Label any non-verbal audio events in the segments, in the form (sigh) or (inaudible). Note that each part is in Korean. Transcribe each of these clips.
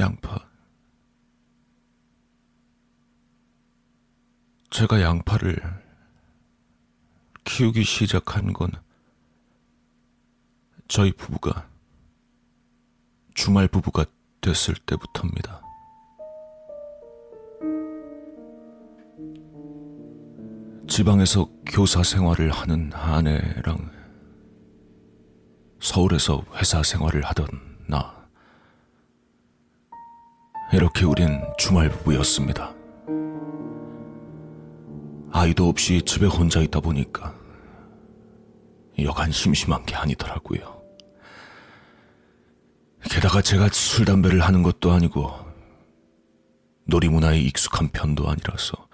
양파. 제가 양파를 키우기 시작한 건 저희 부부가 주말 부부가 됐을 때부터입니다. 지방에서 교사 생활을 하는 아내랑 서울에서 회사 생활을 하던 나. 이렇게 우린 주말 부부였습니다. 아이도 없이 집에 혼자 있다 보니까 여간 심심한 게 아니더라고요. 게다가 제가 술, 담배를 하는 것도 아니고 놀이문화에 익숙한 편도 아니라서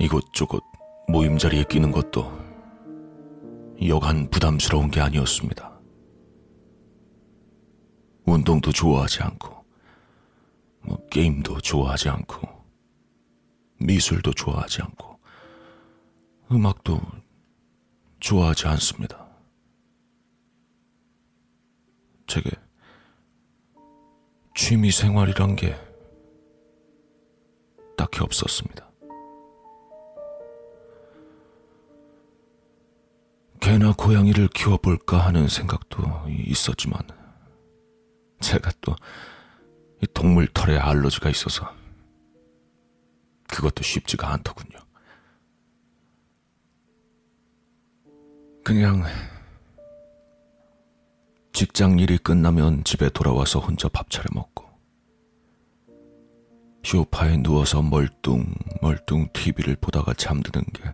이곳저곳 모임 자리에 끼는 것도 여간 부담스러운 게 아니었습니다. 운동도 좋아하지 않고, 뭐 게임도 좋아하지 않고, 미술도 좋아하지 않고, 음악도 좋아하지 않습니다. 제게 취미 생활이란 게 딱히 없었습니다. 개나 고양이를 키워볼까 하는 생각도 있었지만, 제가 또 동물 털에 알러지가 있어서 그것도 쉽지가 않더군요. 그냥 직장 일이 끝나면 집에 돌아와서 혼자 밥 차려 먹고 쇼파에 누워서 멀뚱 멀뚱 TV를 보다가 잠드는 게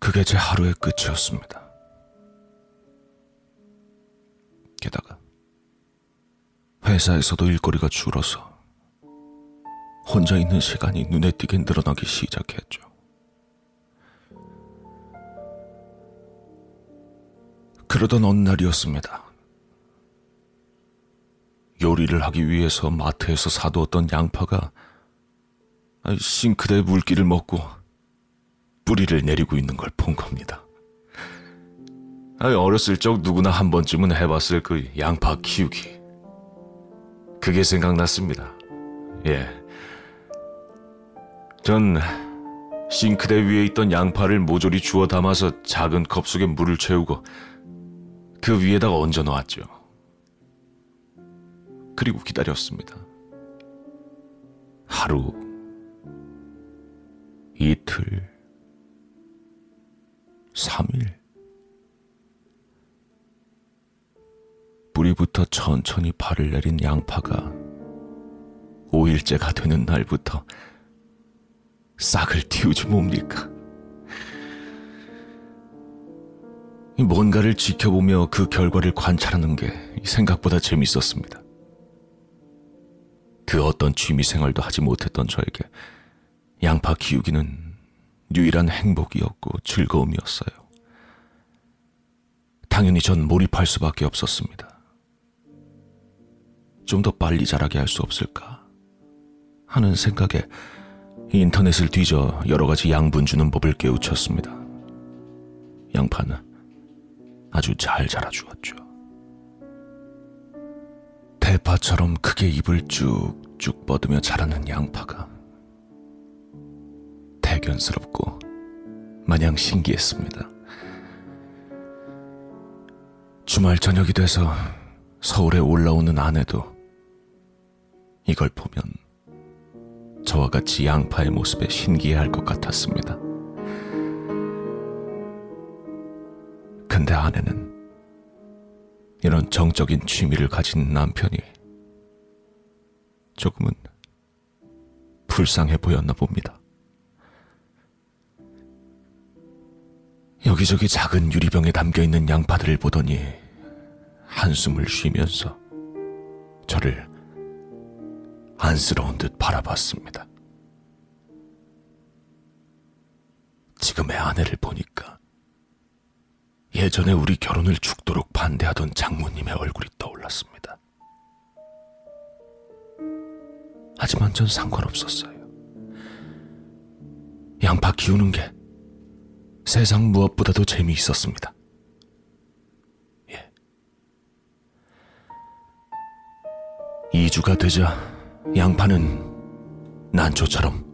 그게 제 하루의 끝이었습니다. 게다가 회사에서도 일거리가 줄어서 혼자 있는 시간이 눈에 띄게 늘어나기 시작했죠. 그러던 어느 날이었습니다. 요리를 하기 위해서 마트에서 사두었던 양파가 싱크대 물기를 먹고 뿌리를 내리고 있는 걸 본 겁니다. 어렸을 적 누구나 한 번쯤은 해봤을 그 양파 키우기. 그게 생각났습니다. 예. 전 싱크대 위에 있던 양파를 모조리 주워 담아서 작은 컵 속에 물을 채우고 그 위에다가 얹어 놓았죠. 그리고 기다렸습니다. 하루, 이틀, 3일. 뿌리부터 천천히 발을 내린 양파가 5일째가 되는 날부터 싹을 틔우지 뭡니까? 뭔가를 지켜보며 그 결과를 관찰하는 게 생각보다 재밌었습니다. 그 어떤 취미 생활도 하지 못했던 저에게 양파 키우기는 유일한 행복이었고 즐거움이었어요. 당연히 전 몰입할 수밖에 없었습니다. 좀 더 빨리 자라게 할 수 없을까 하는 생각에 인터넷을 뒤져 여러 가지 양분 주는 법을 깨우쳤습니다. 양파는 아주 잘 자라주었죠. 대파처럼 크게 입을 쭉쭉 뻗으며 자라는 양파가 대견스럽고 마냥 신기했습니다. 주말 저녁이 돼서 서울에 올라오는 아내도 이걸 보면 저와 같이 양파의 모습에 신기해할 것 같았습니다. 근데 아내는 이런 정적인 취미를 가진 남편이 조금은 불쌍해 보였나 봅니다. 여기저기 작은 유리병에 담겨 있는 양파들을 보더니 한숨을 쉬면서 저를 안쓰러운 듯 바라봤습니다. 지금의 아내를 보니까 예전에 우리 결혼을 죽도록 반대하던 장모님의 얼굴이 떠올랐습니다. 하지만 전 상관없었어요. 양파 키우는 게 세상 무엇보다도 재미있었습니다. 예. 2주가 되자 양파는 난초처럼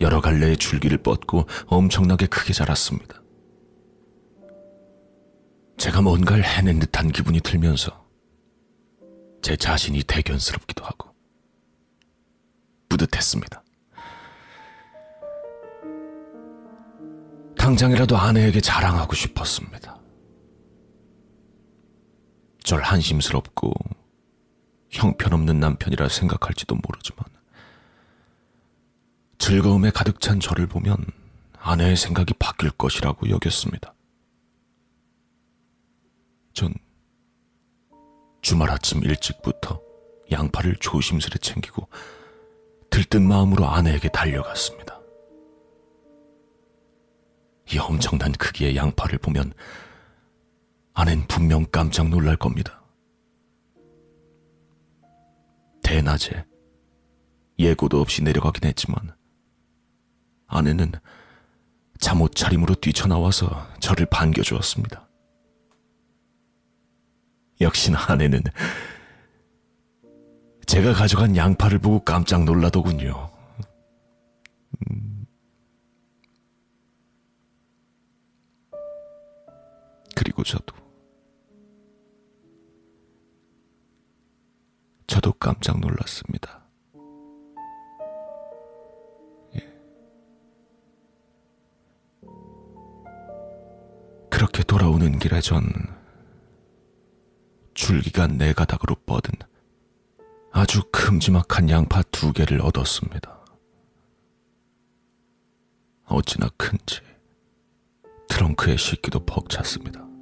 여러 갈래의 줄기를 뻗고 엄청나게 크게 자랐습니다. 제가 뭔가를 해낸 듯한 기분이 들면서 제 자신이 대견스럽기도 하고 뿌듯했습니다. 당장이라도 아내에게 자랑하고 싶었습니다. 절 한심스럽고 형편없는 남편이라 생각할지도 모르지만 즐거움에 가득 찬 저를 보면 아내의 생각이 바뀔 것이라고 여겼습니다. 전 주말 아침 일찍부터 양파를 조심스레 챙기고 들뜬 마음으로 아내에게 달려갔습니다. 이 엄청난 크기의 양파를 보면 아낸 분명 깜짝 놀랄 겁니다. 대낮에 예고도 없이 내려가긴 했지만 아내는 잠옷 차림으로 뛰쳐나와서 저를 반겨주었습니다. 역시나 아내는 제가 가져간 양파를 보고 깜짝 놀라더군요. 음. 그리고 저도 저도 깜짝 놀랐습니다. 그렇게 돌아오는 길에 전 줄기가 네 가닥으로 뻗은 아주 큼지막한 양파 두 개를 얻었습니다. 어찌나 큰지 트렁크에 싣기도 벅찼습니다.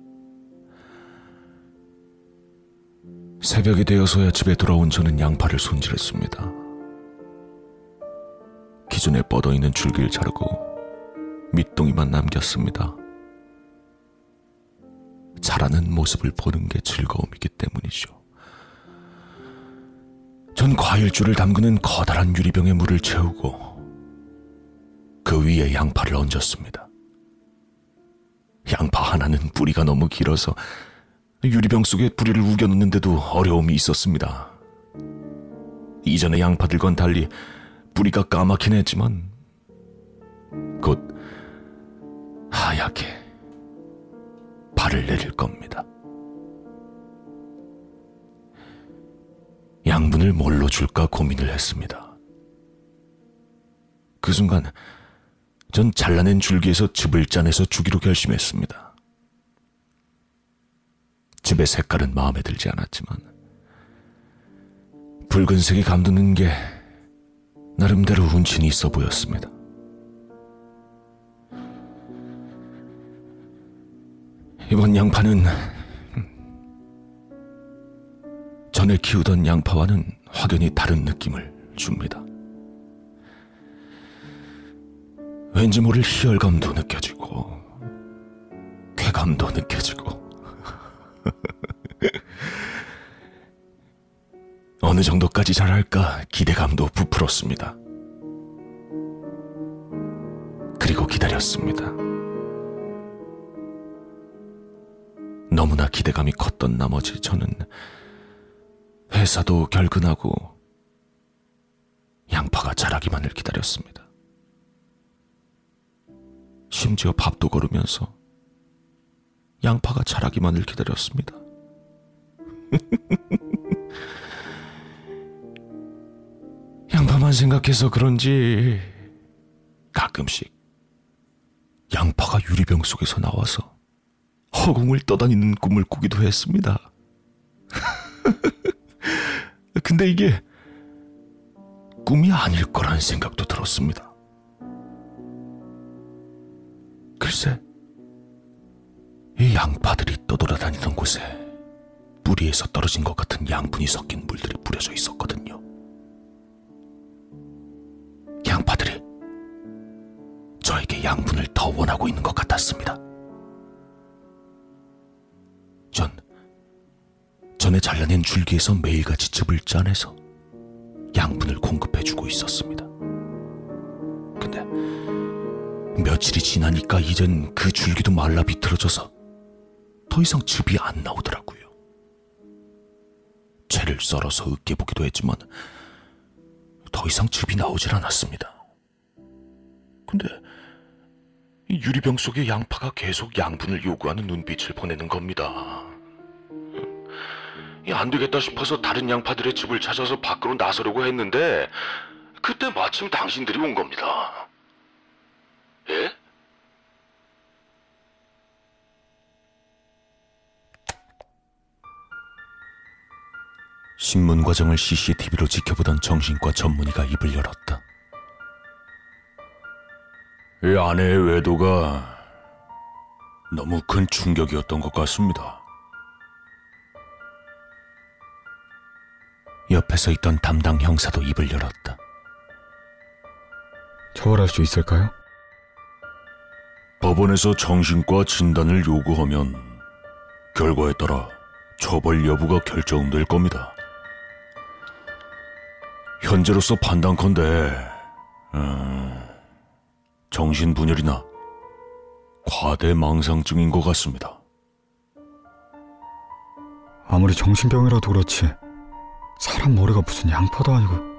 새벽이 되어서야 집에 돌아온 저는 양파를 손질했습니다. 기존에 뻗어 있는 줄기를 자르고 밑동이만 남겼습니다. 자라는 모습을 보는 게 즐거움이기 때문이죠. 전 과일주를 담그는 커다란 유리병에 물을 채우고 그 위에 양파를 얹었습니다. 양파 하나는 뿌리가 너무 길어서 유리병 속에 뿌리를 우겨 넣는데도 어려움이 있었습니다. 이전의 양파들과는 달리 뿌리가 까맣긴 했지만 곧 하얗게 발을 내릴 겁니다. 양분을 뭘로 줄까 고민을 했습니다. 그 순간 전 잘라낸 줄기에서 즙을 짜내서 주기로 결심했습니다. 즙의 색깔은 마음에 들지 않았지만 붉은색이 감도는 게 나름대로 운신이 있어 보였습니다. 이번 양파는 전에 키우던 양파와는 확연히 다른 느낌을 줍니다. 왠지 모를 희열감도 느껴지고 쾌감도 느껴지고 어느 정도까지 잘할까 기대감도 부풀었습니다. 그리고 기다렸습니다. 너무나 기대감이 컸던 나머지 저는 회사도 결근하고 양파가 자라기만을 기다렸습니다. 심지어 밥도 걸으면서 양파가 자라기만을 기다렸습니다. (laughs) 양파만 생각해서 그런지 가끔씩 양파가 유리병 속에서 나와서 허공을 떠다니는 꿈을 꾸기도 했습니다. (laughs) 근데 이게 꿈이 아닐 거란 생각도 들었습니다. 글쎄, 이 양파들이 떠돌아다니던 곳에 뿌리에서 떨어진 것 같은 양분이 섞인 물들이 뿌려져 있었거든요. 저에게 양분을 더 원하고 있는 것 같았습니다. 전 전에 잘라낸 줄기에서 매일같이 즙을 짜내서 양분을 공급해주고 있었습니다. 근데 며칠이 지나니까 이젠 그 줄기도 말라 비틀어져서 더 이상 즙이 안 나오더라고요. 채를 썰어서 으깨보기도 했지만 더 이상 즙이 나오질 않았습니다. 근데 이 유리병 속의 양파가 계속 양분을 요구하는 눈빛을 보내는 겁니다. 이안 되겠다 싶어서 다른 양파들의 즙을 찾아서 밖으로 나서려고 했는데 그때 마침 당신들이 온 겁니다. 예? 신문 과정을 CCTV로 지켜보던 정신과 전문의가 입을 열었다. 이 아내의 외도가 너무 큰 충격이었던 것 같습니다. 옆에 서 있던 담당 형사도 입을 열었다. 처벌할 수 있을까요? 법원에서 정신과 진단을 요구하면 결과에 따라 처벌 여부가 결정될 겁니다. 현재로서 판단컨대 음, 정신분열이나 과대망상증인 것 같습니다. 아무리 정신병이라도 그렇지 사람 머리가 무슨 양파도 아니고